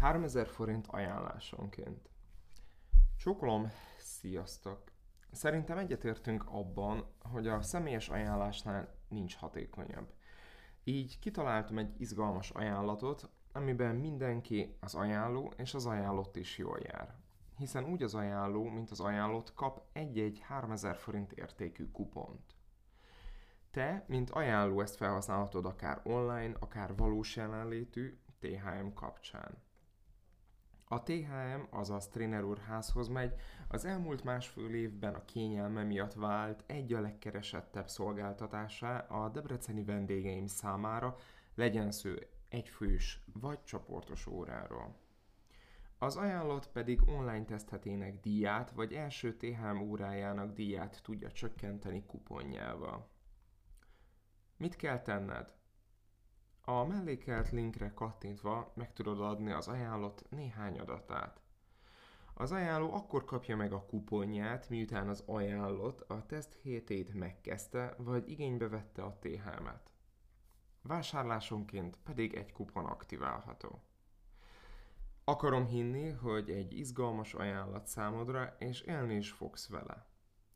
3000 forint ajánlásonként. Csókolom, sziasztok! Szerintem egyetértünk abban, hogy a személyes ajánlásnál nincs hatékonyabb. Így kitaláltam egy izgalmas ajánlatot, amiben mindenki, az ajánló és az ajánlott is jól jár. Hiszen úgy az ajánló, mint az ajánlott kap egy-egy 3000 forint értékű kupont. Te, mint ajánló ezt felhasználhatod akár online, akár valós jelenlétű THM kapcsán. A THM, azaz Trainer úr házhoz megy, az elmúlt másfél évben a kényelme miatt vált egy a legkeresettebb szolgáltatásá a debreceni vendégeim számára, legyen szó egyfős vagy csoportos óráról. Az ajánlott pedig online teszthetének díját vagy első THM órájának díját tudja csökkenteni kuponjával. Mit kell tenned? A mellékelt linkre kattintva meg tudod adni az ajánlott néhány adatát. Az ajánló akkor kapja meg a kuponját, miután az ajánlott a teszt hétét megkezdte, vagy igénybe vette a THM-et. Vásárlásonként pedig egy kupon aktiválható. Akarom hinni, hogy egy izgalmas ajánlat számodra, és élni is fogsz vele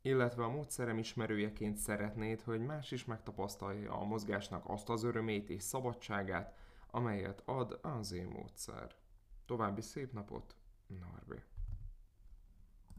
illetve a módszerem ismerőjeként szeretnéd, hogy más is megtapasztalja a mozgásnak azt az örömét és szabadságát, amelyet ad az én módszer. További szép napot, Norbi!